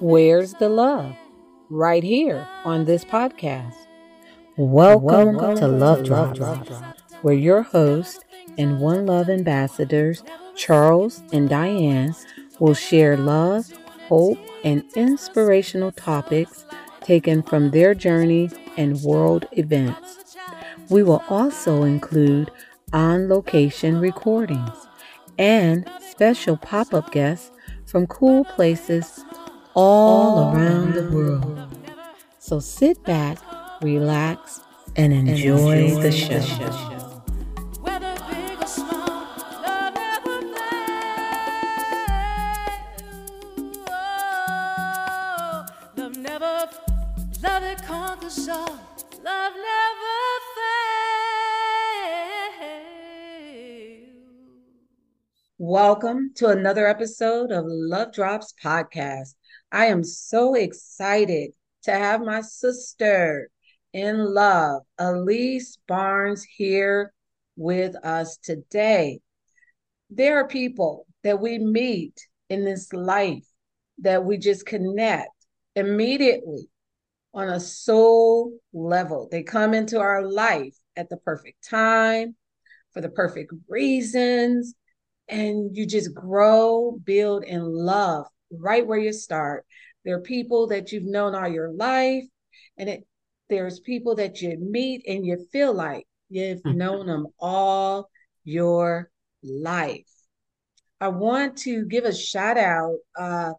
Where's the love? Right here on this podcast. Welcome, to Love Drops, where your host and One Love ambassadors, Charles and Diane, will share love, hope, and inspirational topics taken from their journey and world events. We will also include on location recordings and special pop up guests from cool places all around the world. So sit back, relax, and enjoy the show. whether big or small, love never fails. Oh, love never, love it conquers all. Love never Welcome to another episode of Love Drops Podcast. I am so excited to have my sister in love, Elisse Barnes, here with us today. There are people that we meet in this life that we just connect immediately on a soul level. They come into our life at the perfect time, for the perfect reasons, and you just grow, build, and love right where you start. There are people that you've known all your life, and it, there's people that you meet and you feel like you've known them all your life. I want to give a shout out uh,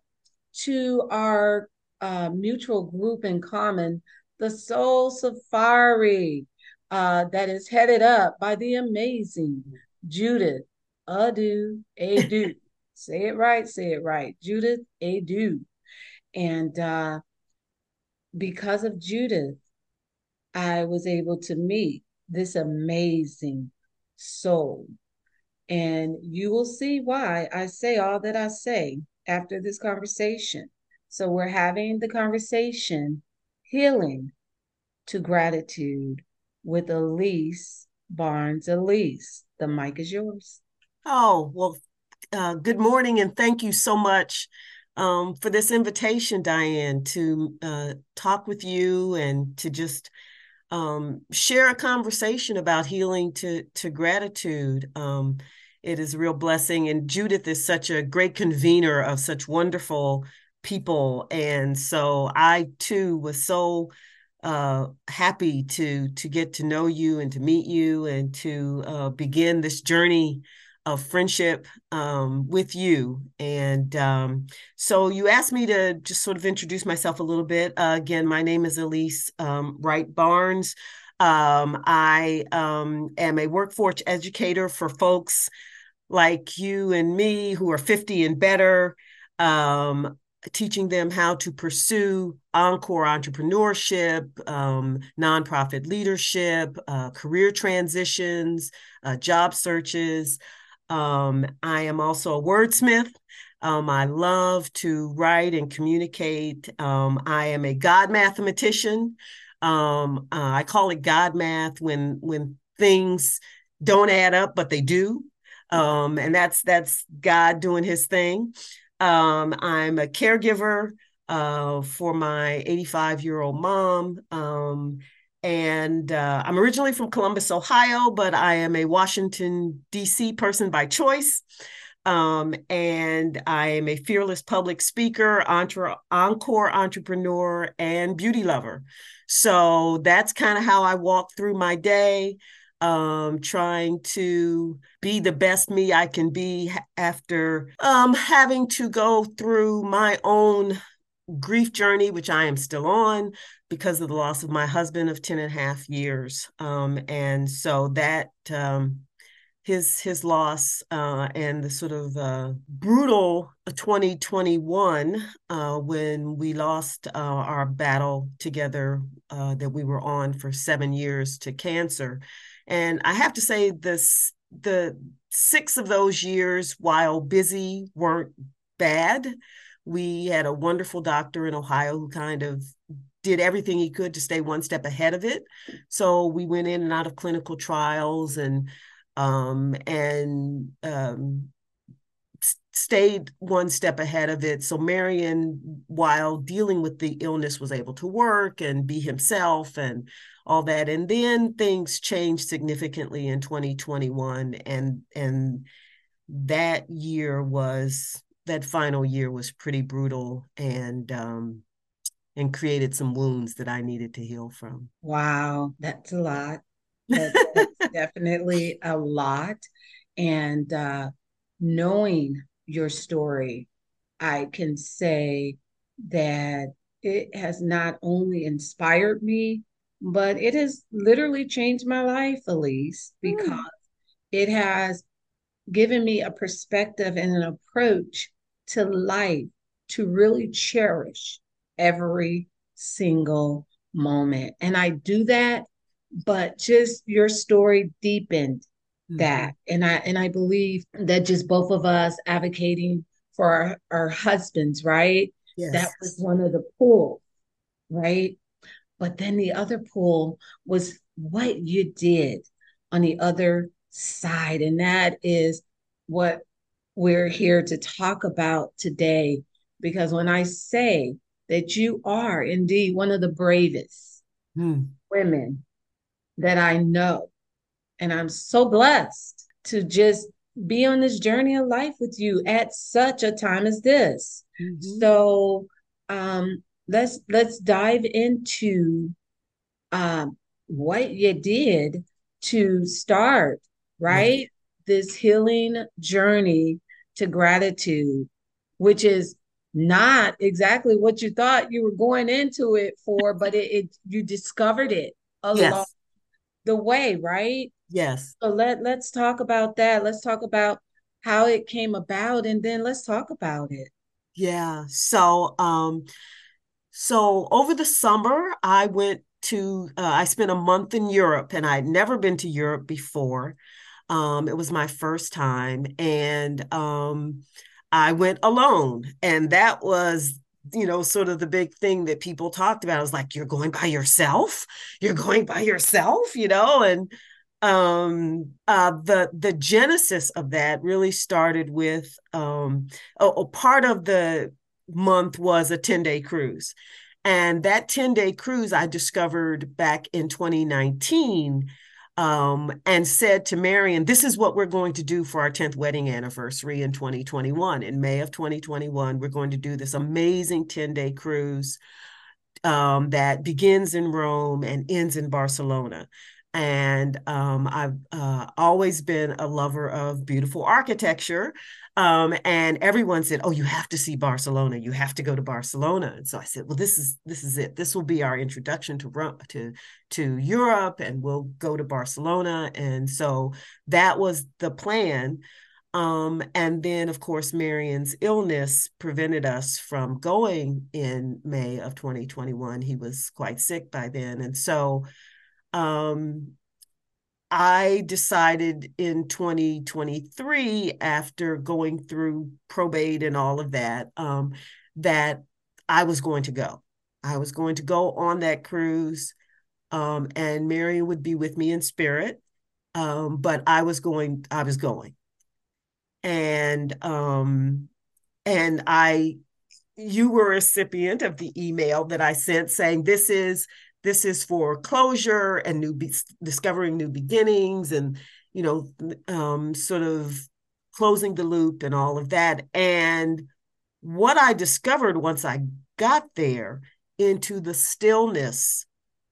to our uh, mutual group in common, the Soul Safari, uh, that is headed up by the amazing Judith Adu Adu. say it right, say it right. Judith Adu. And uh, because of Judith, I was able to meet this amazing soul. And you will see why I say all that I say after this conversation. So we're having the conversation healing to gratitude with Elisse Barnes. Elisse, the mic is yours. Oh, well, uh, good morning and thank you so much um, for this invitation, Diane, to uh, talk with you and to just um, share a conversation about healing to, to gratitude. Um, it is a real blessing. And Judith is such a great convener of such wonderful people. And so I too was so uh, happy to to get to know you and to meet you and to uh, begin this journey of friendship um, with you. And um, so you asked me to just sort of introduce myself a little bit. Uh, again, my name is Elisse um, Wright Barnes. Um, I um, am a workforce educator for folks like you and me who are 50 and better. Um, teaching them how to pursue encore entrepreneurship, um, nonprofit leadership, uh, career transitions, uh, job searches. Um, I am also a wordsmith. Um, I love to write and communicate. Um, I am a God mathematician. Um, uh, I call it God math when when things don't add up, but they do, um, and that's that's God doing His thing. Um, I'm a caregiver uh, for my 85 year old mom. Um, and uh, I'm originally from Columbus, Ohio, but I am a Washington, D.C. person by choice. Um, and I am a fearless public speaker, entre- encore entrepreneur, and beauty lover. So that's kind of how I walk through my day, um, trying to be the best me I can be after um, having to go through my own grief journey, which I am still on because of the loss of my husband of 10 and a half years. Um, and so that um, his his loss uh, and the sort of uh, brutal 2021 uh, when we lost uh, our battle together uh, that we were on for seven years to cancer. And I have to say this the six of those years, while busy, weren't bad we had a wonderful doctor in Ohio who kind of did everything he could to stay one step ahead of it. So we went in and out of clinical trials and um, and um, stayed one step ahead of it. So Marion, while dealing with the illness, was able to work and be himself and all that. And then things changed significantly in 2021. And and that year was that final year was pretty brutal and um and created some wounds that I needed to heal from. Wow, that's a lot. That, that's definitely a lot. And uh, knowing your story, I can say that it has not only inspired me, but it has literally changed my life, Elisse, hmm. because mm. it has given me a perspective and an approach to life to really cherish every single moment. And I do that, but just your story deepened mm-hmm. that. And I and I believe that just both of us advocating for our, our husbands, right? Yes. That was one of the pulls, right? But then the other pull was what you did on the other side. And that is what we're here to talk about today. Because when I say that you are indeed one of the bravest mm. women that I know. And I'm so blessed to just be on this journey of life with you at such a time as this. Mm-hmm. So um, let's let's dive into um, what you did to start right yes. this healing journey to gratitude, which is not exactly what you thought you were going into it for, but it, it you discovered it along yes. the way, right? Yes. So let let's talk about that. Let's talk about how it came about and then let's talk about it. Yeah. So um so over the summer I went to uh, I spent a month in Europe and I'd never been to Europe before. Um it was my first time and um I went alone. And that was, you know, sort of the big thing that people talked about. I was like, you're going by yourself? You're going by yourself, you know? And um uh the the genesis of that really started with um a, a part of the month was a 10 day cruise and that 10 day cruise i discovered back in 2019 um, and said to Marion, This is what we're going to do for our 10th wedding anniversary in 2021. In May of 2021, we're going to do this amazing 10 day cruise um, that begins in Rome and ends in Barcelona and um, I've uh, always been a lover of beautiful architecture. Um, and everyone said, "Oh, you have to see Barcelona. You have to go to Barcelona." And so I said, "Well, this is this is it. This will be our introduction to to to Europe, and we'll go to Barcelona." And so that was the plan. Um, and then, of course, Marion's illness prevented us from going in May of 2021. He was quite sick by then, and so um, I decided in 2023, after going through probate and all of that, um, that I was going to go. I was going to go on that cruise, um, and Marion would be with me in spirit. Um, but I was going. I was going, and um, and I, you were a recipient of the email that I sent saying this is this is for closure and new be- discovering new beginnings and you know um, sort of closing the loop and all of that. And what i discovered once i got there into the stillness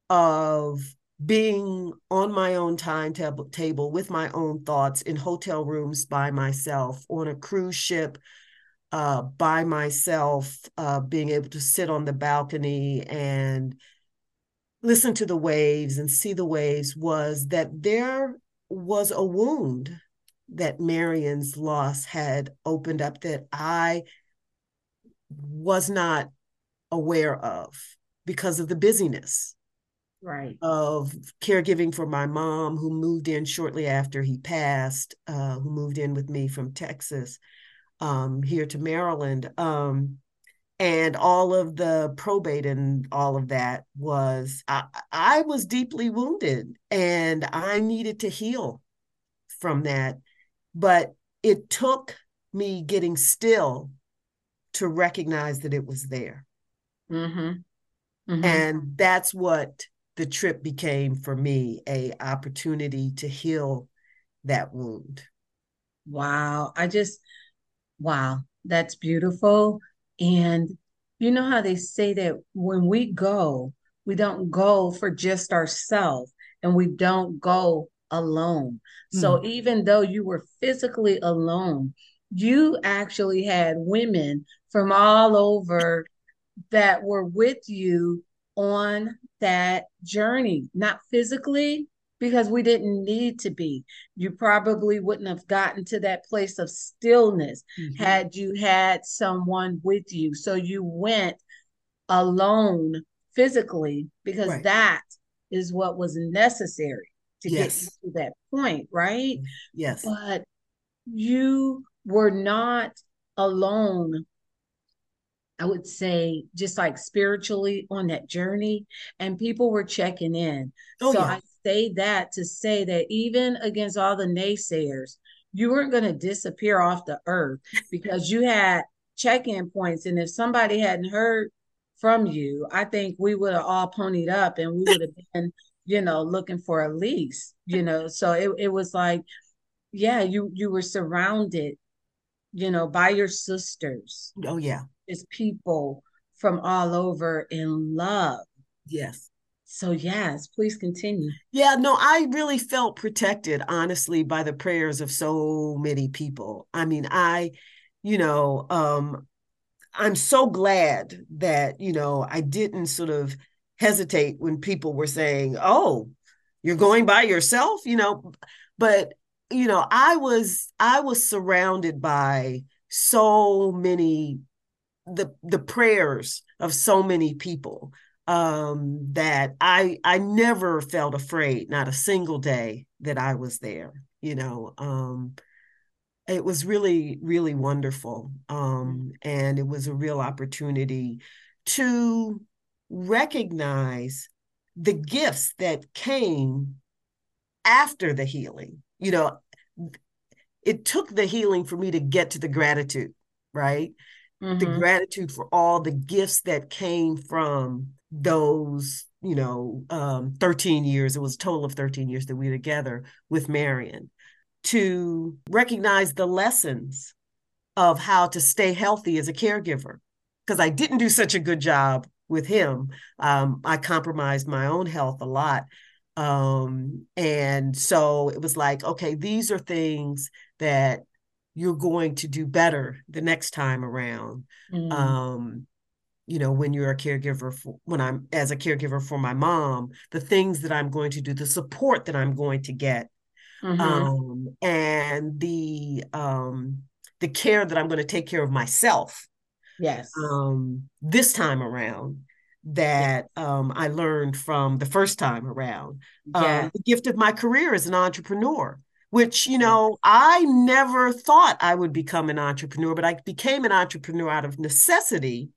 of being on my own timetable table with my own thoughts in hotel rooms by myself on a cruise ship uh, by myself uh, being able to sit on the balcony and listen to the waves and see the waves was that there was a wound that Marion's loss had opened up that I was not aware of because of the busyness right. of caregiving for my mom who moved in shortly after he passed uh, who moved in with me from texas um, here to maryland. Um, and all of the probate and all of that was I, I was deeply wounded and I needed to heal from that. But it took me getting still to recognize that it was there. Mm-hmm. Mm-hmm. And that's what the trip became for me a opportunity to heal that wound. Wow. I just, wow, that's beautiful. And you know how they say that when we go, we don't go for just ourselves and we don't go alone. Mm. So even though you were physically alone, you actually had women from all over that were with you on that journey, not physically, because we didn't need to be. You probably wouldn't have gotten to that place of stillness mm-hmm. had you had someone with you. So you went alone physically because right. that is what was necessary to yes. get to that point, right? Yes. But you were not alone I would say just like spiritually on that journey, and people were checking in. Oh, so yeah. I say that to say that even against all the naysayers, you weren't going to disappear off the earth because you had check-in points. And if somebody hadn't heard from you, I think we would have all ponied up and we would have been, you know, looking for Elisse, you know. So it, it was like, yeah, you you were surrounded, you know, by your sisters. Oh yeah is people from all over in love. Yes. So, yes, please continue. Yeah, no, I really felt protected, honestly, by the prayers of so many people. I mean, I, you know, um, I'm so glad that, you know, I didn't sort of hesitate when people were saying, oh, you're going by yourself, you know, but, you know, I was, I was surrounded by so many the the prayers of so many people um, that I I never felt afraid, not a single day that I was there. You know, um, it was really really wonderful, um, and it was a real opportunity to recognize the gifts that came after the healing. You know, it took the healing for me to get to the gratitude, right? mm-hmm. the gratitude for all the gifts that came from those you know um, 13 years it was a total of 13 years that we were together with marion to recognize the lessons of how to stay healthy as a caregiver because i didn't do such a good job with him um, i compromised my own health a lot um, and so it was like okay these are things that you're going to do better the next time around. Mm. Um, you know, when you're a caregiver for when I'm as a caregiver for my mom, the things that I'm going to do, the support that I'm going to get, mm-hmm. um, and the um, the care that I'm going to take care of myself. Yes. Um, this time around that um, I learned from the first time around. Um, the gift of my career as an entrepreneur which you know i never thought i would become an entrepreneur but i became an entrepreneur out of necessity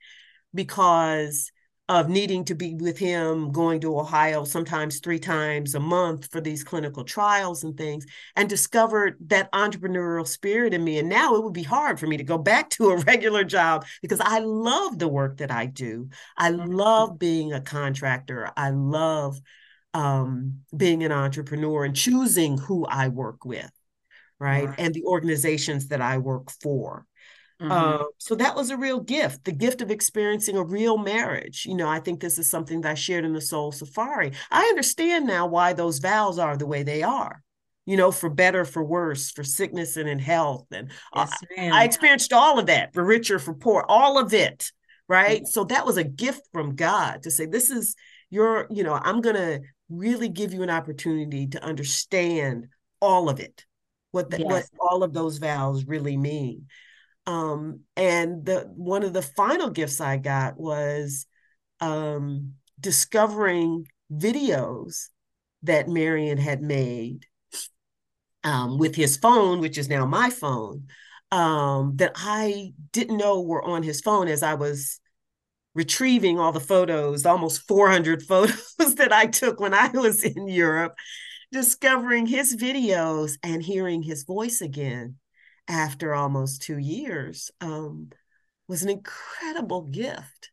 because of needing to be with him going to ohio sometimes three times a month for these clinical trials and things and discovered that entrepreneurial spirit in me and now it would be hard for me to go back to a regular job because i love the work that i do i mm-hmm. love being a contractor i love um, being an entrepreneur and choosing who I work with, right? right. And the organizations that I work for. Mm-hmm. Uh, so that was a real gift, the gift of experiencing a real marriage. You know, I think this is something that I shared in the Soul Safari. I understand now why those vows are the way they are. You know, for better, for worse, for sickness and in health, and yes, I, I experienced all of that, for richer, for poor, all of it, right? Mm-hmm. So that was a gift from God to say, "This is your, you know, I'm gonna really give you an opportunity to understand all of it, what the, yes. what all of those vows really mean. Um, and the one of the final gifts I got was um, discovering videos that Marion had made um, with his phone, which is now my phone, um, that I didn't know were on his phone as I was retrieving all the photos, almost 400 photos that I took when I was in Europe, discovering his videos and hearing his voice again. After almost two years um, was an incredible gift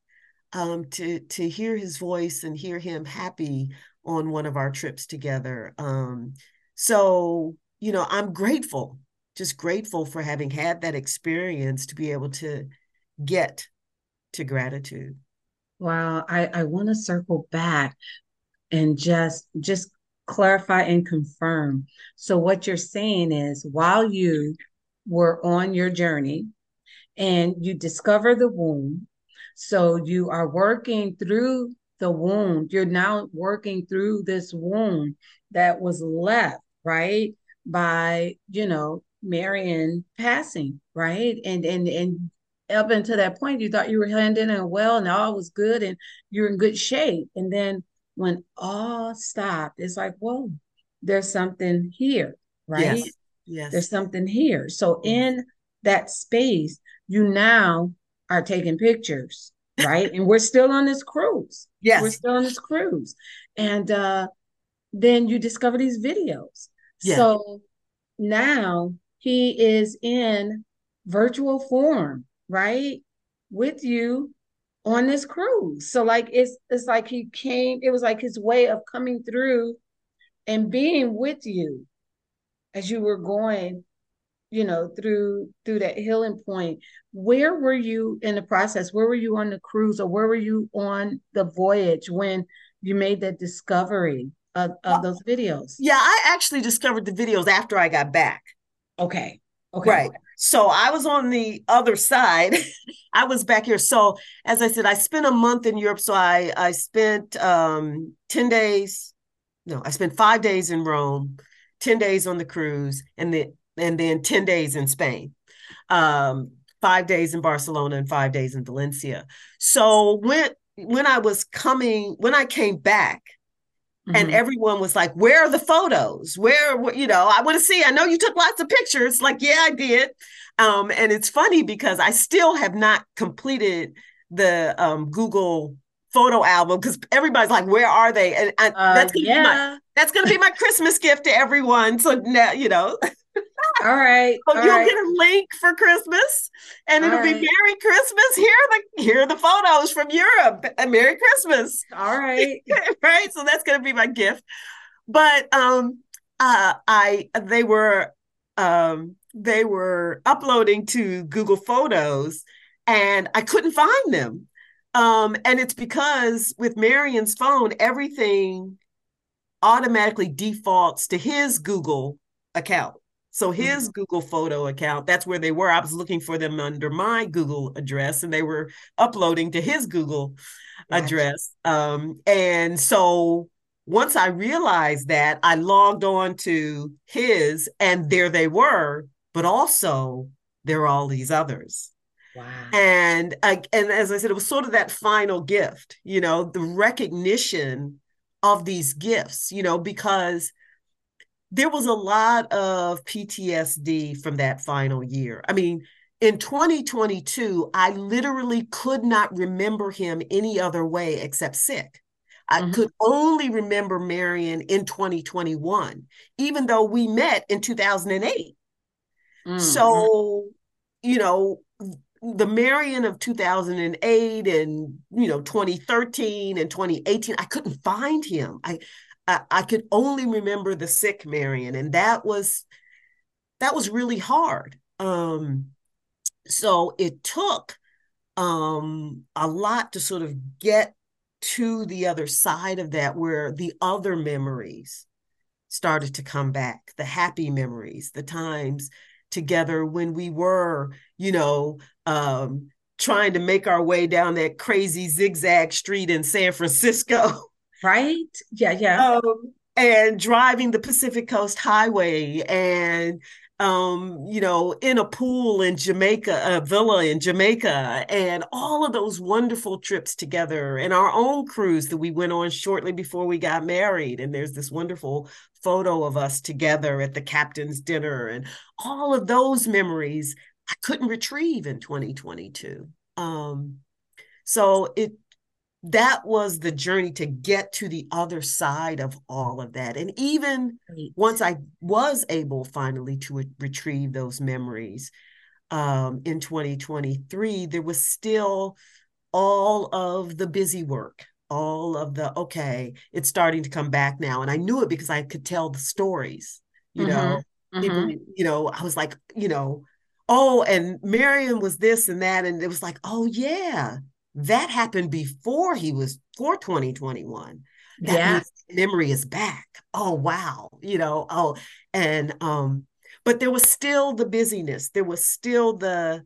um, to to hear his voice and hear him happy on one of our trips together. Um, so you know, I'm grateful, just grateful for having had that experience to be able to get to gratitude. Wow, I, I want to circle back and just just clarify and confirm. So what you're saying is while you were on your journey and you discover the wound, so you are working through the wound. You're now working through this wound that was left, right? By, you know, Marion passing, right? And and and up until that point, you thought you were handling well and all was good and you're in good shape. And then when all stopped, it's like, whoa, there's something here, right? Yes. Yes. There's something here. So in that space, you now are taking pictures, right? and we're still on this cruise. Yes. We're still on this cruise. And uh then you discover these videos. Yeah. So now he is in virtual form, right? With you on this cruise. So like it's it's like he came, it was like his way of coming through and being with you as you were going, you know, through through that healing point. Where were you in the process? Where were you on the cruise or where were you on the voyage when you made that discovery of, of those videos? Yeah, I actually discovered the videos after I got back. Okay. Okay. Right. So I was on the other side. I was back here. So as I said, I spent a month in Europe. So I I spent um 10 days. No, I spent five days in Rome, 10 days on the cruise, and then and then 10 days in Spain. Um, five days in Barcelona and five days in Valencia. So when when I was coming, when I came back, Mm-hmm. And everyone was like, Where are the photos? Where, you know, I want to see. I know you took lots of pictures. Like, yeah, I did. Um, and it's funny because I still have not completed the um, Google photo album because everybody's like, Where are they? And, and uh, that's gonna yeah. be my that's gonna be my Christmas gift to everyone. So now, you know. All right. So you'll right. get a link for Christmas, and it'll be Merry Christmas. Here are the here are the photos from Europe. And Merry Christmas. All right. right. So that's gonna be my gift. But um, uh, I they were um they were uploading to Google Photos, and I couldn't find them. Um, and it's because with Marion's phone, everything automatically defaults to his Google account. So his mm-hmm. Google photo account, that's where they were. I was looking for them under my Google address and they were uploading to his Google gotcha. address. Um, and so once I realized that, I logged on to his and there they were, but also there are all these others. Wow. And uh, and as I said, it was sort of that final gift, you know, the recognition of these gifts, you know, because there was a lot of PTSD from that final year. I mean, in 2022, I literally could not remember him any other way except sick. I mm-hmm. could only remember Marion in 2021, even though we met in 2008. Mm-hmm. So, you know, the Marion of 2008 and, you know, 2013 and 2018, I couldn't find him. I, I, I could only remember the sick Marion, and that was that was really hard. Um, so it took um, a lot to sort of get to the other side of that, where the other memories started to come back, the happy memories, the times together when we were, you know, um, trying to make our way down that crazy zigzag street in San Francisco. right? Yeah, yeah. Um, and driving the Pacific Coast Highway and um, you know, in a pool in Jamaica, a villa in Jamaica, and all of those wonderful trips together, and our own cruise that we went on shortly before we got married. And there's this wonderful photo of us together at the captain's dinner, and all of those memories I couldn't retrieve in 2022. Um, so it that was the journey to get to the other side of all of that. And even once I was able finally to retrieve those memories um, in 2023, there was still all of the busy work, all of the, okay, it's starting to come back now. And I knew it because I could tell the stories, you mm-hmm. know. Mm-hmm. People, you know, I was like, you know, oh, and Marion was this and that. And it was like, oh, yeah, that happened before he was for 2021 that yeah. memory is back oh wow you know oh and um but there was still the busyness there was still the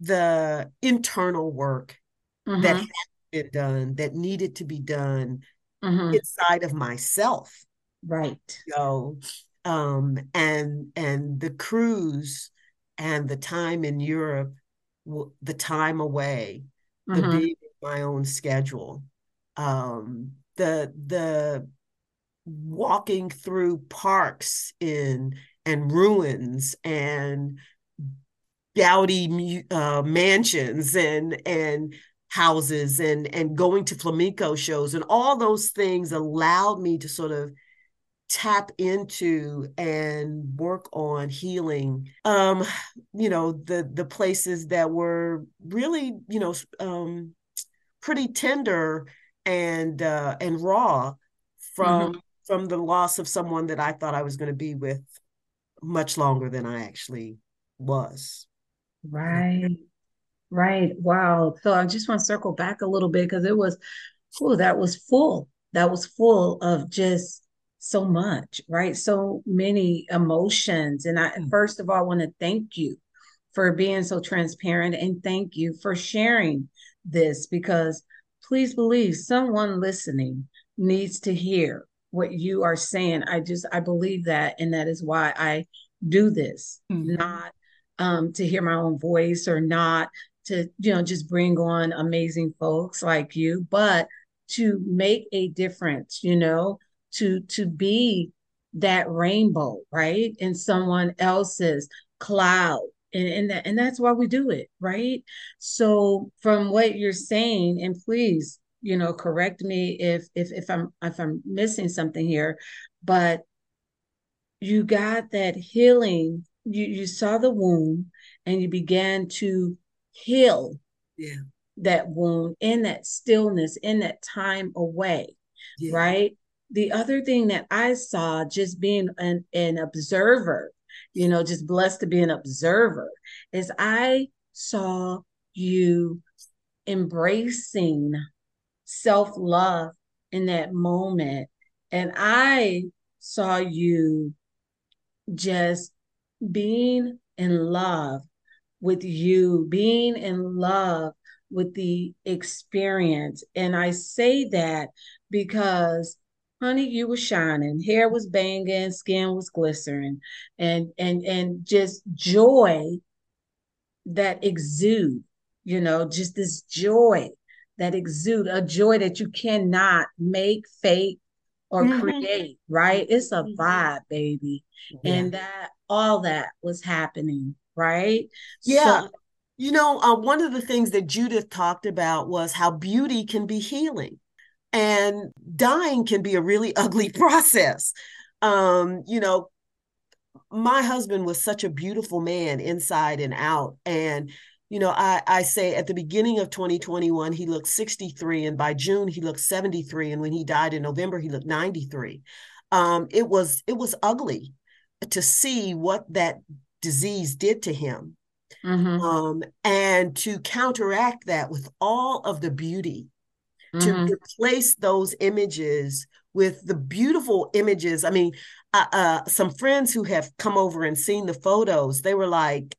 the internal work mm-hmm. that had been done that needed to be done mm-hmm. inside of myself right so um and and the cruise and the time in europe the time away the mm-hmm. being my own schedule um the the walking through parks in and ruins and Gaudí uh, mansions and and houses and and going to flamenco shows and all those things allowed me to sort of tap into and work on healing um you know the the places that were really you know um pretty tender and uh and raw from mm-hmm. from the loss of someone that I thought I was going to be with much longer than I actually was. Right. Right. Wow. So I just want to circle back a little bit because it was oh that was full. That was full of just so much, right? So many emotions. And I, mm. first of all, want to thank you for being so transparent and thank you for sharing this because please believe someone listening needs to hear what you are saying. I just, I believe that. And that is why I do this, mm-hmm. not um, to hear my own voice or not to, you know, just bring on amazing folks like you, but to make a difference, you know, to to be that rainbow, right? In someone else's cloud. And, and, that, and that's why we do it, right? So from what you're saying, and please, you know, correct me if if if I'm if I'm missing something here, but you got that healing, you you saw the wound and you began to heal yeah. that wound in that stillness, in that time away, yeah. right? The other thing that I saw just being an, an observer, you know, just blessed to be an observer, is I saw you embracing self love in that moment. And I saw you just being in love with you, being in love with the experience. And I say that because honey, you were shining, hair was banging, skin was glistening, and and and just joy that exude, you know, just this joy that exude, a joy that you cannot make, fake, or mm-hmm. create, right? It's a mm-hmm. vibe, baby. Yeah. And that all that was happening, right? Yeah. So, you know, uh, one of the things that Judith talked about was how beauty can be healing and dying can be a really ugly process. Um you know my husband was such a beautiful man inside and out and you know i i say at the beginning of 2021 he looked 63 and by june he looked 73 and when he died in november he looked 93 um it was it was ugly to see what that disease did to him. Mm-hmm. um and to counteract that with all of the beauty mm-hmm. to replace those images with the beautiful images. I mean, uh, uh, some friends who have come over and seen the photos, they were like,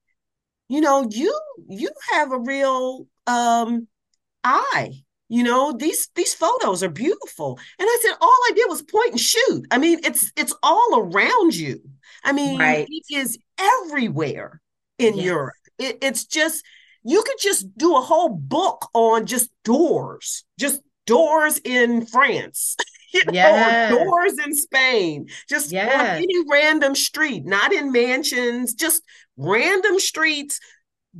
you know, you you have a real um, eye. You know, these these photos are beautiful. And I said, all I did was point and shoot. I mean, it's it's all around you. I mean, right. it is everywhere in yes. Europe. It, it's just you could just do a whole book on just doors, just doors in France. you know, yes. doors in Spain, just yes. on any random street, not in mansions, just random streets,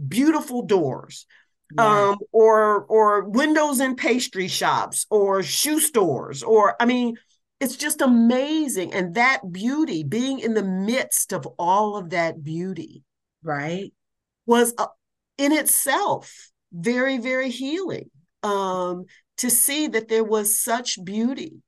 beautiful doors. yeah. um, or or windows in pastry shops, or shoe stores, or I mean, it's just amazing. And that beauty, being in the midst of all of that beauty, right, was uh, in itself very, very healing. Um, to see that there was such beauty.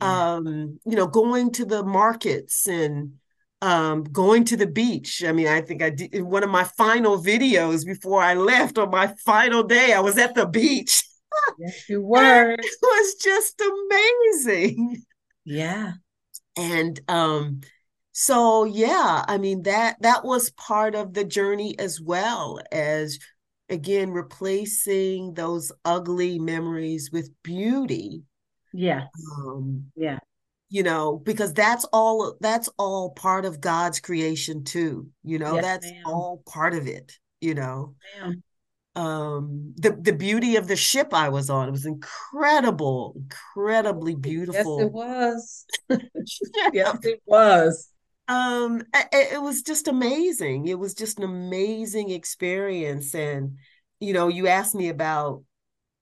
Um, you know, going to the markets and um, going to the beach. I mean, I think I did one of my final videos before I left on my final day. I was at the beach. Yes, you were. it was just amazing. Yeah. And um, so yeah, I mean that that was part of the journey as well as again replacing those ugly memories with beauty. Yeah. Um, yeah. you know because that's all that's all part of god's creation too you know yes, that's ma'am. all part of it you know. Um the the beauty of the ship i was on it was incredible incredibly beautiful yes it was. Yes it was um it, it was just amazing it was just an amazing experience and you know you asked me about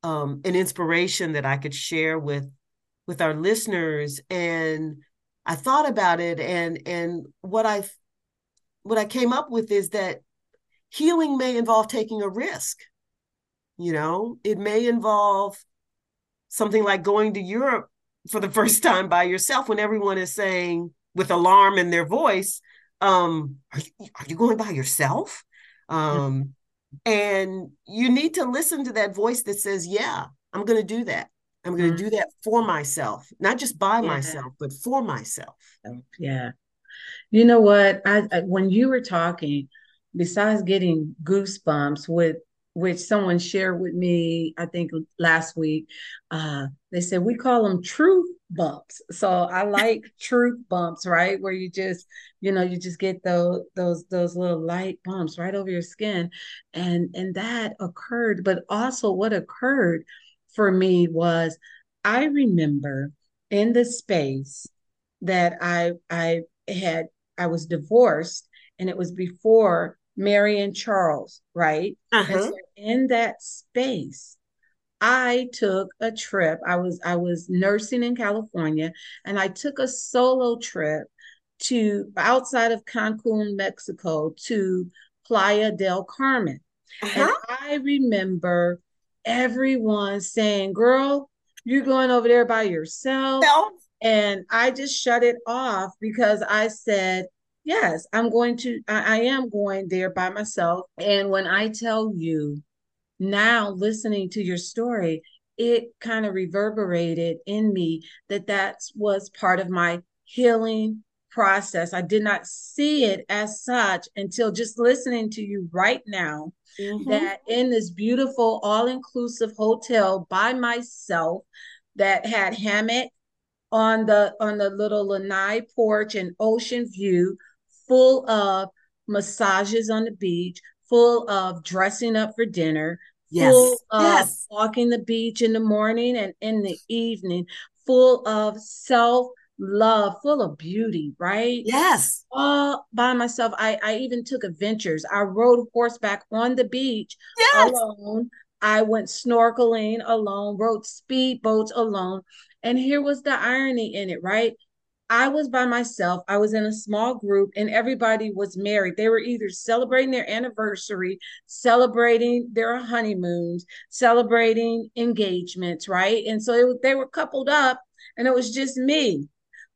um an inspiration that i could share with with our listeners and I thought about it and and what I what I came up with is that healing may involve taking a risk. You know, it may involve something like going to Europe for the first time by yourself when everyone is saying with alarm in their voice, um, are you, are you going by yourself? Um, and you need to listen to that voice that says, yeah, I'm going to do that. I'm going to mm-hmm. do that for myself, not just by yeah. myself, but for myself. Yeah. You know what? I, I, when you were talking, besides getting goosebumps with which someone shared with me, I think last week, uh, they said we call them truth bumps. So I like truth bumps, right? Where you just, you know, you just get those those those little light bumps right over your skin. And and that occurred, but also what occurred for me was I remember in the space that I I had I was divorced and it was before Mary and Charles, right? Uh-huh. And so in that space, I took a trip. I was I was nursing in California and I took a solo trip to outside of Cancun, Mexico to Playa del Carmen. Uh-huh. And I remember everyone saying, Girl, you're going over there by yourself. No. And I just shut it off because I said, Yes, I'm going to, I, I am going there by myself. And when I tell you now, listening to your story, it kind of reverberated in me that that was part of my healing process. I did not see it as such until just listening to you right now mm-hmm. that in this beautiful all-inclusive hotel by myself that had hammock on the on the little lanai porch and ocean view full of massages on the beach full of dressing up for dinner yes. full of yes. walking the beach in the morning and in the evening full of self love, full of beauty, right? Yes. All by myself. I, I even took adventures. I rode horseback on the beach yes. alone. I went snorkeling alone, rode speedboats alone. And here was the irony in it, right? I was by myself. I was in a small group and everybody was married. They were either celebrating their anniversary, celebrating their honeymoons, celebrating engagements, right? And so it, they were coupled up and it was just me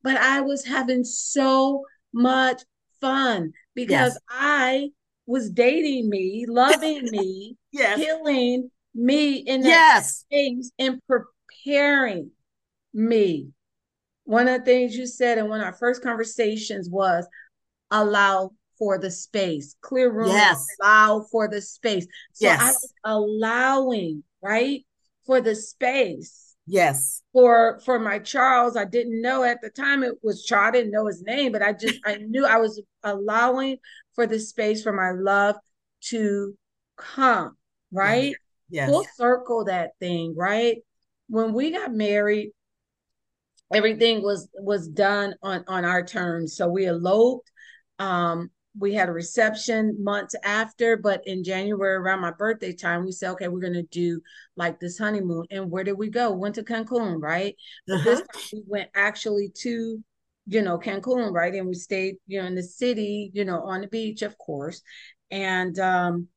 but I was having so much fun because yes. I was dating me, loving me, yes. healing me in yes. space and preparing me. One of the things you said in one of our first conversations was allow for the space, clear room, yes. allow for the space. So yes. I was allowing, right, for the space Yes. For for my Charles, I didn't know at the time it was Charles. I didn't know his name, but I just I knew I was allowing for the space for my love to come, mm-hmm. right? Yes. Full circle that thing, right? When we got married, everything was was done on on our terms. So we eloped. Um, we had a reception months after, but in January around my birthday time, we said, okay, we're gonna do like this honeymoon. And where did we go? Went to Cancun, right? But Uh-huh. this time we went actually to, you know, Cancun, right? And we stayed, you know, in the city, you know, on the beach, of course. And um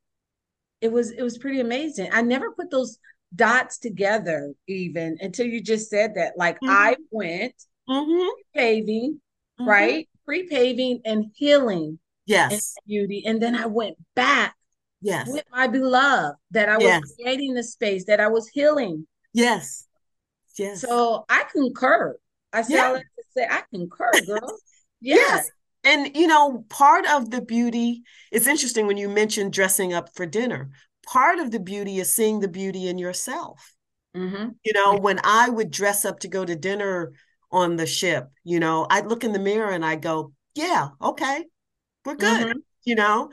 it was it was pretty amazing. I never put those dots together even until you just said that. Like Mhm. I went Mhm. paving, Mhm. right? Pre-paving and healing and Yes. beauty. And then I went back Yes. with my beloved that I was Yes. creating the space that I was healing. Yes. Yes. So I concur. I say Yeah. that to say I concur, girl. Yeah. Yes. And you know, part of the beauty, it's interesting when you mentioned dressing up for dinner. Part of the beauty is seeing the beauty in yourself. Mm-hmm. You know, when I would dress up to go to dinner on the ship, you know, I'd look in the mirror and I go, yeah, okay, we're good. Mhm. You know,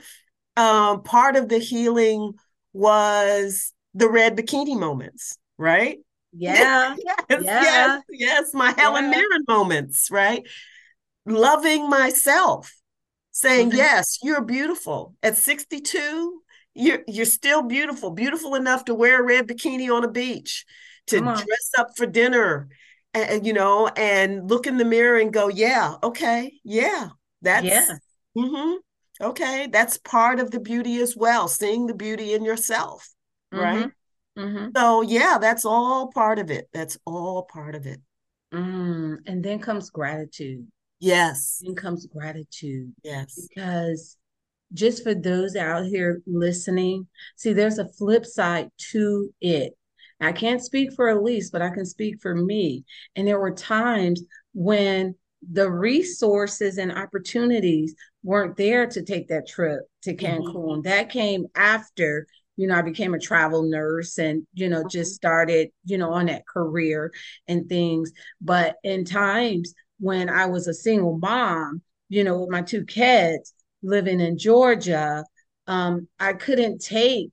um, part of the healing was the red bikini moments, right? Yeah. Yes, Yeah. yes, yes, my Helen Yeah. Mirren moments, right? Loving myself, saying, Mhm. yes, you're beautiful. At 62, you're you're still beautiful, beautiful enough to wear a red bikini on a beach, to dress up for dinner, and you know, and look in the mirror and go, yeah, okay, yeah, that's Yeah. mhm, okay, that's part of the beauty as well, seeing the beauty in yourself, right? Mm-hmm. So yeah, that's all part of it. That's all part of it. Mm. And then comes gratitude. Yes. Then comes gratitude. Yes. because just for those out here listening, see, there's a flip side to it. I can't speak for Elisse, but I can speak for me. And there were times when the resources and opportunities weren't there to take that trip to mm-hmm. Cancun. That came after, you know, I became a travel nurse and, you know, mm-hmm. just started, you know, on that career and things. But in times when I was a single mom, you know, with my two kids living in Georgia, um, I couldn't take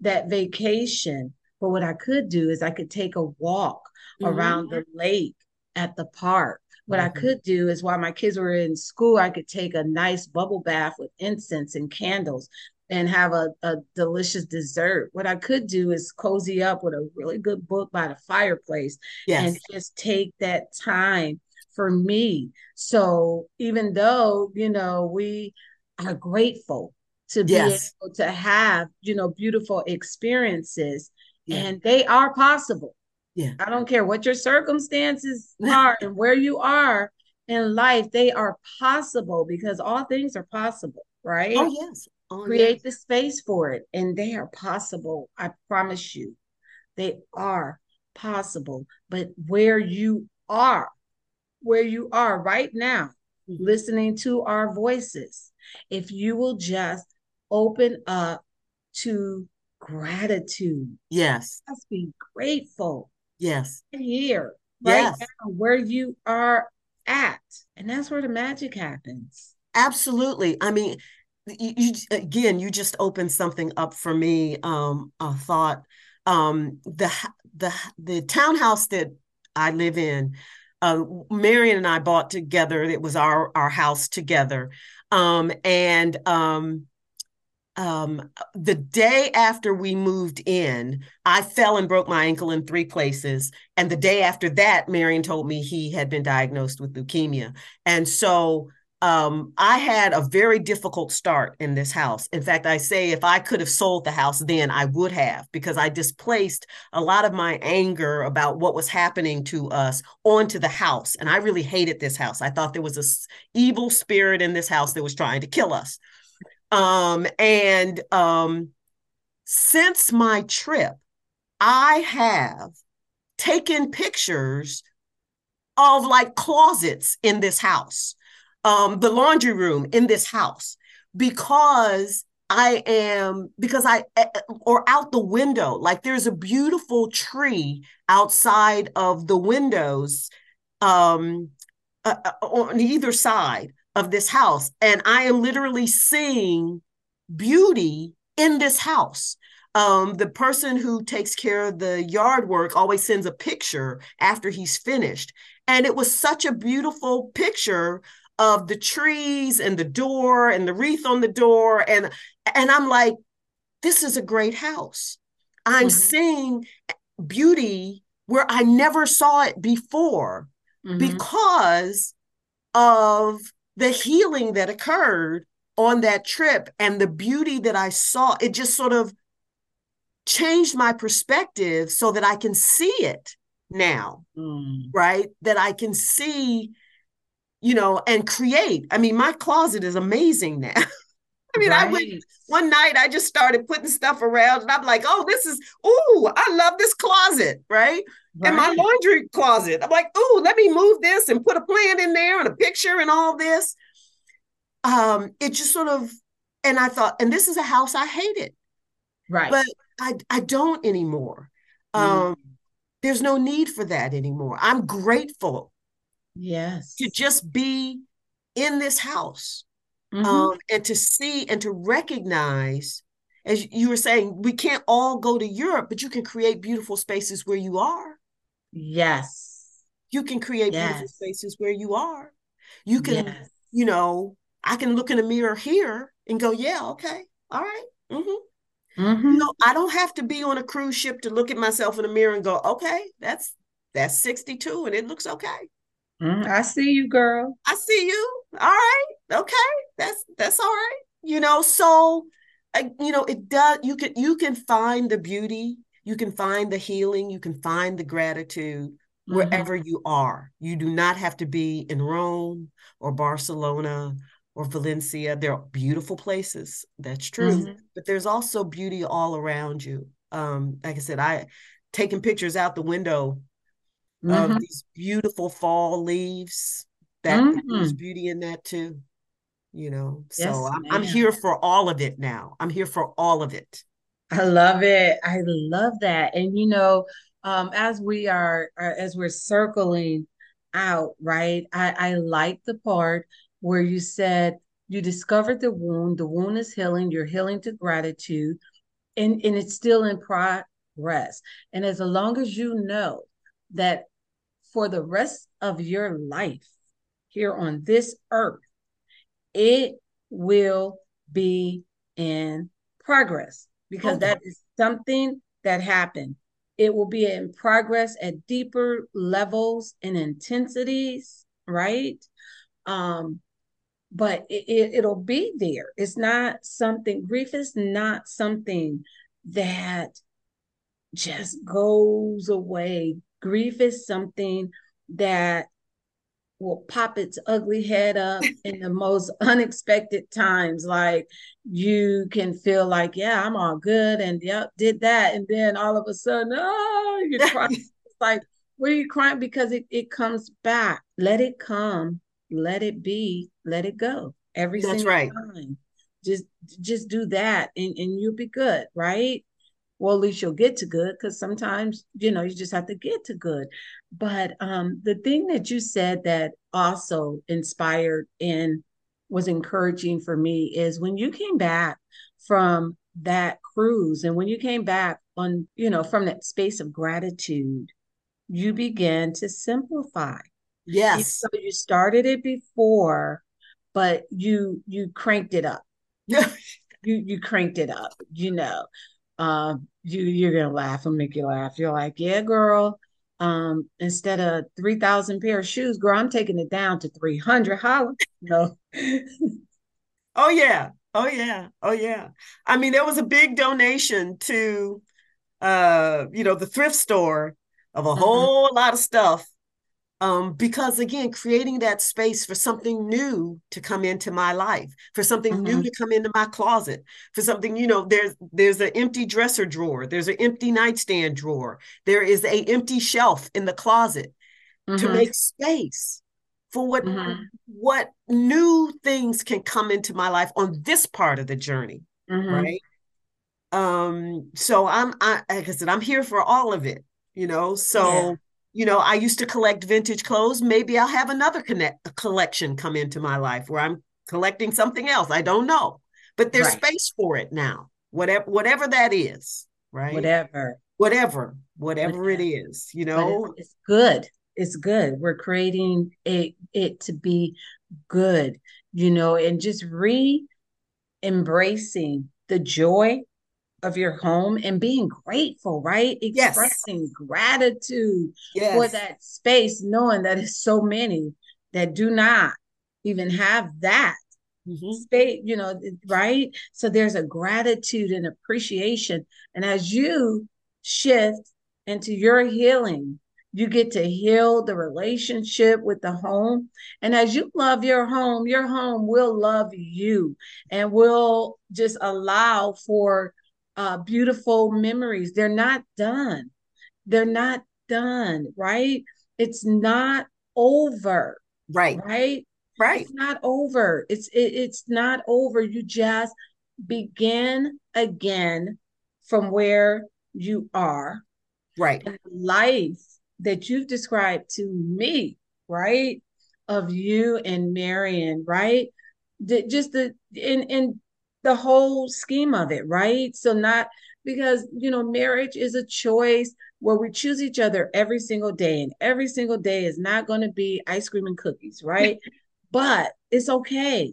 that vacation. But what I could do is I could take a walk around the lake at the park. What I Mhm. could do is while my kids were in school, I could take a nice bubble bath with incense and candles and have a, a delicious dessert. What I could do is cozy up with a really good book by the fireplace and just take that time for me. So even though, you know, we are grateful to be Yes. able to have, you know, beautiful experiences Yeah. and they are possible. Yeah. I don't care what your circumstances are and where you are in life, they are possible because all things are possible, right? Oh yes. Oh Create yes. the space for it and they are possible. I promise you. They are possible. But where you are, where you are right now, Mhm. listening to our voices, if you will just open up to gratitude, Yes. just be grateful Yes. here, right Yes. now, where you are at. And that's where the magic happens. Absolutely. I mean, you, you again, you just opened something up for me. Um, a thought. Um, the the the townhouse that I live in, uh, Marion and I bought together. It was our our house together. Um, and um, um, the day after we moved in, I fell and broke my ankle in three places. And the day after that, Marion told me he had been diagnosed with leukemia. And so um, I had a very difficult start in this house. In fact, I say if I could have sold the house then, I would have, because I displaced a lot of my anger about what was happening to us onto the house. And I really hated this house. I thought there was a evil spirit in this house that was trying to kill us. Um, and um, since my trip, I have taken pictures of like closets in this house, um, the laundry room in this house, because I am, because I, or out the window, like there's a beautiful tree outside of the windows um, uh, on either side of this house. And I am literally seeing beauty in this house. Um, the person who takes care of the yard work always sends a picture after he's finished. And it was such a beautiful picture of the trees and the door and the wreath on the door and and I'm like this is a great house. I'm mm-hmm. seeing beauty where I never saw it before mm-hmm. because of the healing that occurred on that trip and the beauty that I saw. It just sort of changed my perspective so that I can see it now, mm. right? That I can see, you know, and create. I mean, my closet is amazing now. I mean, right. I went one night, I just started putting stuff around and I'm like, oh, this is, ooh, I love this closet, right? right? And my laundry closet. I'm like, ooh, let me move this and put a plant in there and a picture and all this. Um, it just sort of, and I thought, and this is a house I hated. Right. But I I don't anymore. Mm. Um, there's no need for that anymore. I'm grateful. Yes. To just be in this house mm-hmm. um, and to see and to recognize, as you were saying, we can't all go to Europe, but you can create beautiful spaces where you are. Yes. You can create yes. beautiful spaces where you are. You can, yes. you know, I can look in a mirror here and go, yeah, okay, all right. Mm-hmm. Mm-hmm. You know, I don't have to be on a cruise ship to look at myself in the mirror and go, okay, that's that's 62 and it looks okay. Mm, I see you, girl. I see you. All right. Okay. That's that's all right. You know, so uh, you know, it does you can you can find the beauty, you can find the healing, you can find the gratitude mm-hmm. wherever you are. You do not have to be in Rome or Barcelona or Valencia. They're beautiful places. That's true. Mm-hmm. But there's also beauty all around you. Um, like I said, I taking pictures out the window mm-hmm. of these beautiful fall leaves. That mm-hmm. there's beauty in that too. You know, so I'm, I'm here for all of it now. I'm here for all of it. I love it. I love that. And you know, um, as we are, are as we're circling out, right? I, I like the part where you said you discovered the wound, the wound is healing, you're healing to gratitude, and, and it's still in progress. And as long as you know that for the rest of your life here on this earth, it will be in progress because okay. that is something that happened. It will be in progress at deeper levels and intensities, right? Um, but it, it, it'll be there. It's not something, grief is not something that just goes away Grief is something that will pop its ugly head up in the most unexpected times. Like you can feel like, yeah, I'm all good, and yep, did that, and then all of a sudden, oh, you're crying. it's like, what are you crying? Because it it comes back. Let it come. Let it be. Let it go. Every That's single right. time. Just just do that, and and you'll be good, right? Well at least you'll get to good because sometimes you know you just have to get to good. But um the thing that you said that also inspired and was encouraging for me is when you came back from that cruise and when you came back on you know from that space of gratitude you began to simplify. Yes. so you started it before but you you cranked it up. You you cranked it up you know um, you you're gonna laugh and make you laugh. You're like, yeah, girl. Um, instead of three thousand pair of shoes, girl, I'm taking it down to three hundred. Holla, no. oh yeah, oh yeah, oh yeah. I mean, there was a big donation to, uh, you know, the thrift store of a mm-hmm. whole lot of stuff um, because again creating that space for something new to come into my life for something mm-hmm. new to come into my closet for something you know there's there's an empty dresser drawer there's an empty nightstand drawer there is a empty shelf in the closet mm-hmm. to make space for what mm-hmm. what new things can come into my life on this part of the journey mm-hmm. right um so i'm i like i said i'm here for all of it you know so yeah you know, I used to collect vintage clothes. Maybe I'll have another connect collection come into my life where I'm collecting something else. I don't know, but there's right. space for it now. Whatever, whatever that is, right? Whatever, whatever, whatever, whatever. it is, you know, it's good. it's good. We're creating it it to be good, you know, and just re embracing the joy of your home and being grateful, right? Expressing yes. gratitude yes. for that space, knowing that it's so many that do not even have that mm-hmm. space, you know, right? So there's a gratitude and appreciation. And as you shift into your healing, you get to heal the relationship with the home. And as you love your home, your home will love you and will just allow for uh, beautiful memories. They're not done. They're not done, right? It's not over. Right. Right. Right. It's not over. It's it, it's not over. You just begin again from where you are. Right. And life that you've described to me, right? Of you and Marion, right? The, just the and in the whole scheme of it, right? So not because you know marriage is a choice where we choose each other every single day, and every single day is not going to be ice cream and cookies, right? but it's okay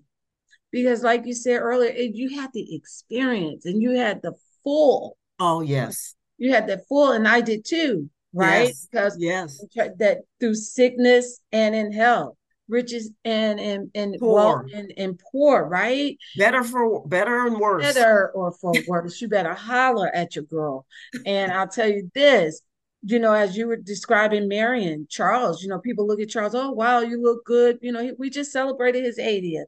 because, like you said earlier, it, you had the experience and you had the full. Oh yes, you had the full, and I did too right? Yes. Because yes, that through sickness and in health, riches and and and poor. wealth and, and poor, right? Better for better and worse. Better or for worse. you better holler at your girl. And I'll tell you this, you know, as you were describing Marion, Charles, you know, people look at Charles, oh wow, you look good. You know, we just celebrated his 80th,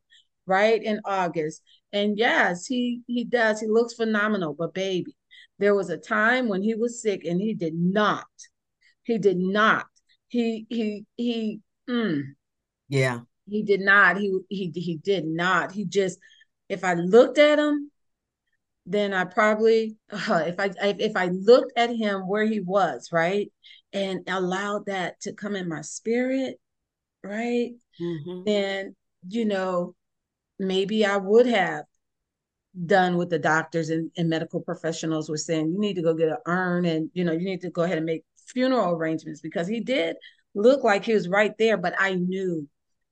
right? In August. And yes, he he does. He looks phenomenal, but baby, there was a time when he was sick and he did not he did not. He he he. Mm, yeah. He did not. He he he did not. He just. If I looked at him, then I probably uh, if I if I looked at him where he was right and allowed that to come in my spirit, right? Mm-hmm. Then you know maybe I would have done what the doctors and, and medical professionals were saying. You need to go get an urn and you know you need to go ahead and make funeral arrangements because he did look like he was right there, but I knew,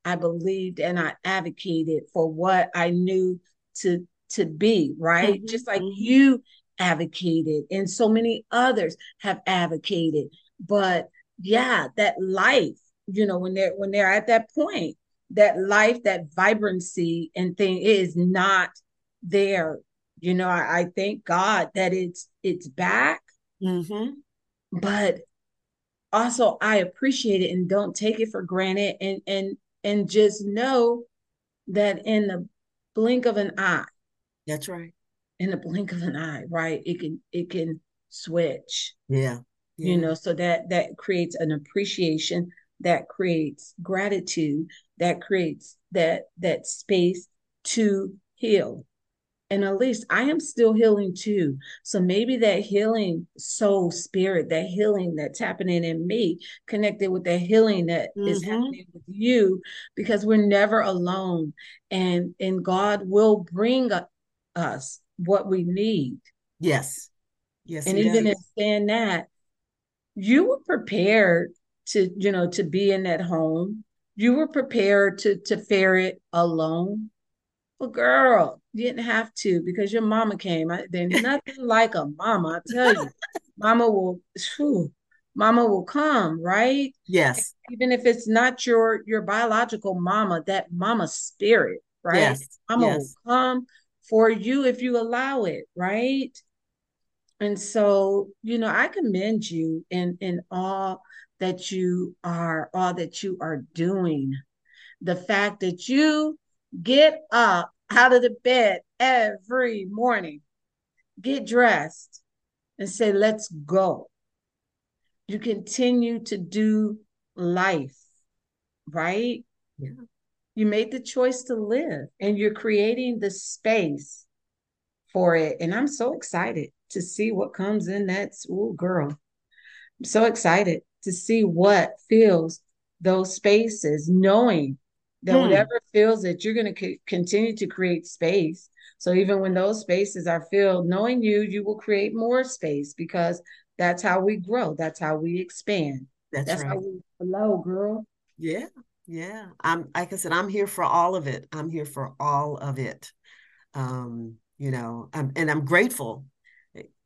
I believed, and I advocated for what I knew to to be right, mm-hmm. just like mm-hmm. you advocated, and so many others have advocated. But yeah, that life, you know, when they're when they're at that point, that life, that vibrancy and thing is not there. You know, I, I thank God that it's it's back. Mm-hmm but also I appreciate it and don't take it for granted and and and just know that in the blink of an eye. That's right. In the blink of an eye, right? It can it can switch. Yeah. yeah. You know, so that that creates an appreciation, that creates gratitude, that creates that that space to heal and at least I am still healing too. So maybe that healing soul spirit, that healing that's happening in me, connected with that healing that mm-hmm. is happening with you, because we're never alone, and and God will bring us what we need. Yes, yes. And even does. in saying that, you were prepared to you know to be in that home. You were prepared to to fare it alone. Well, girl, you didn't have to because your mama came. I, there's nothing like a mama. I tell you, mama will. Whew, mama will come, right? Yes. Even if it's not your your biological mama, that mama spirit, right? Yes. Mama yes. will come for you if you allow it, right? And so, you know, I commend you in in all that you are, all that you are doing. The fact that you get up out of the bed every morning, get dressed, and say, Let's go. You continue to do life, right? Yeah. You made the choice to live and you're creating the space for it. And I'm so excited to see what comes in that school girl. I'm so excited to see what fills those spaces, knowing that hmm. whatever feels that you're going to c- continue to create space. So even when those spaces are filled, knowing you, you will create more space because that's how we grow. That's how we expand. That's, That's right. how we flow, girl. Yeah, yeah. I'm like I said, I'm here for all of it. I'm here for all of it. Um, you know, I'm, and I'm grateful,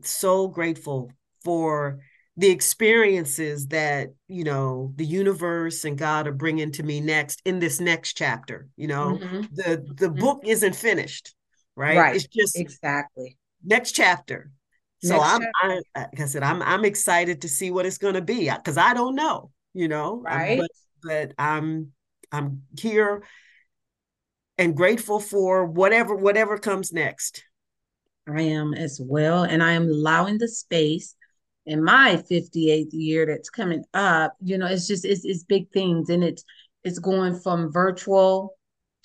so grateful for the experiences that you know the universe and God are bringing to me next in this next chapter. You know, Mhm. the the Mhm. book isn't finished, right? Right. It's just Exactly. next chapter. So Next I'm, chapter. I, like I said, I'm, I'm excited to see what it's going to be because I don't know, you know, um, Right. but, but I'm, I'm here and grateful for whatever, whatever comes next. I am as well. And I am allowing the space in my 58th year that's coming up. You know, it's just it's it's big things and it's it's going from virtual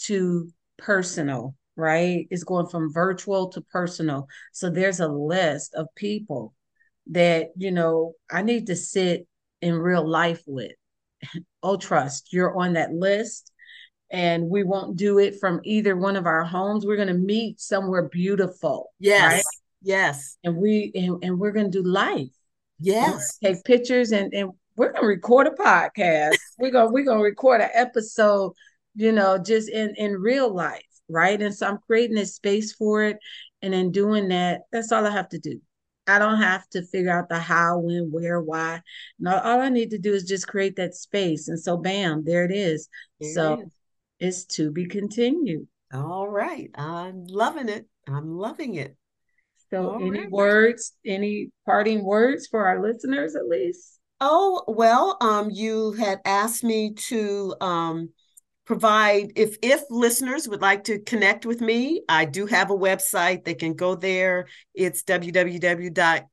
to personal, right? It's going from virtual to personal. So there's a list of people that, you know, I need to sit in real life with. Oh, trust, you're on that list and we won't do it from either one of our homes. We're going to meet somewhere beautiful. Yes. Right? Yes. And we and, and we're going to do life. Yes. Take pictures and and we're going to record a podcast. we're going to we're to record an episode, you know, just in in real life, right? And so I'm creating this space for it and in doing that, that's all I have to do. I don't have to figure out the how, when, where, why. No, all I need to do is just create that space. And so bam, there it is. There so it is. it's to be continued. All right. I'm loving it. I'm loving it. So, All any right. words, any parting words for our listeners, Elisse? Oh, well, um, you had asked me to um, provide if if listeners would like to connect with me, I do have a website. They can go there. It's www.dr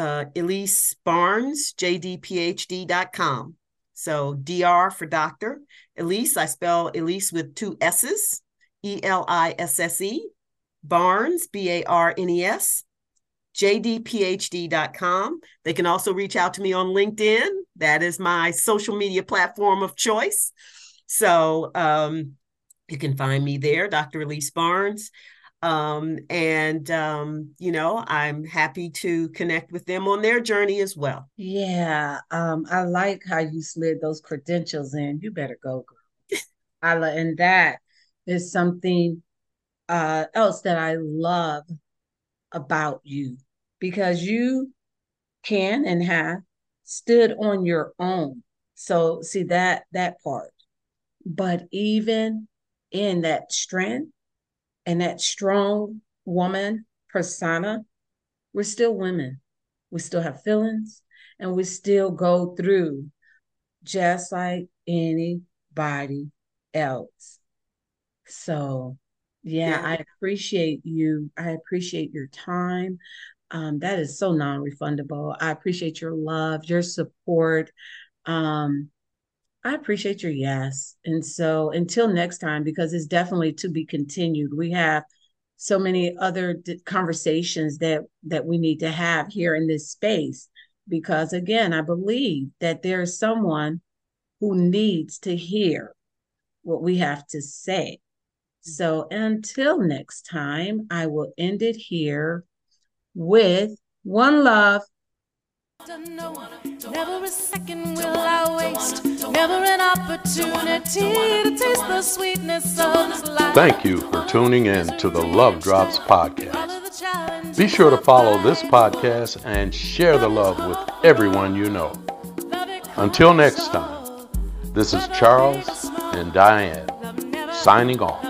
uh, Elisse Barnes, jdphd.com. So DR for doctor. Elisse, I spell Elisse with two S's, E L I S S E. Barnes, B A R N E S, jdphd.com. They can also reach out to me on LinkedIn. That is my social media platform of choice. So um, you can find me there, Dr. Elisse Barnes. Um, and, um, you know, I'm happy to connect with them on their journey as well. Yeah, um, I like how you slid those credentials in. You better go, girl. I lo- and that is something uh, else that I love about you because you can and have stood on your own. So see that that part. But even in that strength and that strong woman persona, we're still women. We still have feelings and we still go through just like anybody else. So, yeah, Yeah. I appreciate you. I appreciate your time. Um, that is so non-refundable. I appreciate your love, your support. Um, I appreciate your yes. And so until next time, because it's definitely to be continued. We have so many other d- conversations that that we need to have here in this space. Because again, I believe that there is someone who needs to hear what we have to say. So until next time, I will end it here with one love. Never a second will I waste. Never an opportunity to taste the sweetness of this life. Thank you for tuning in to the Love Drops podcast. Follow the challenge. Be sure to follow this podcast and share the love with everyone you know. Until next time, this is Charles and Diane signing off.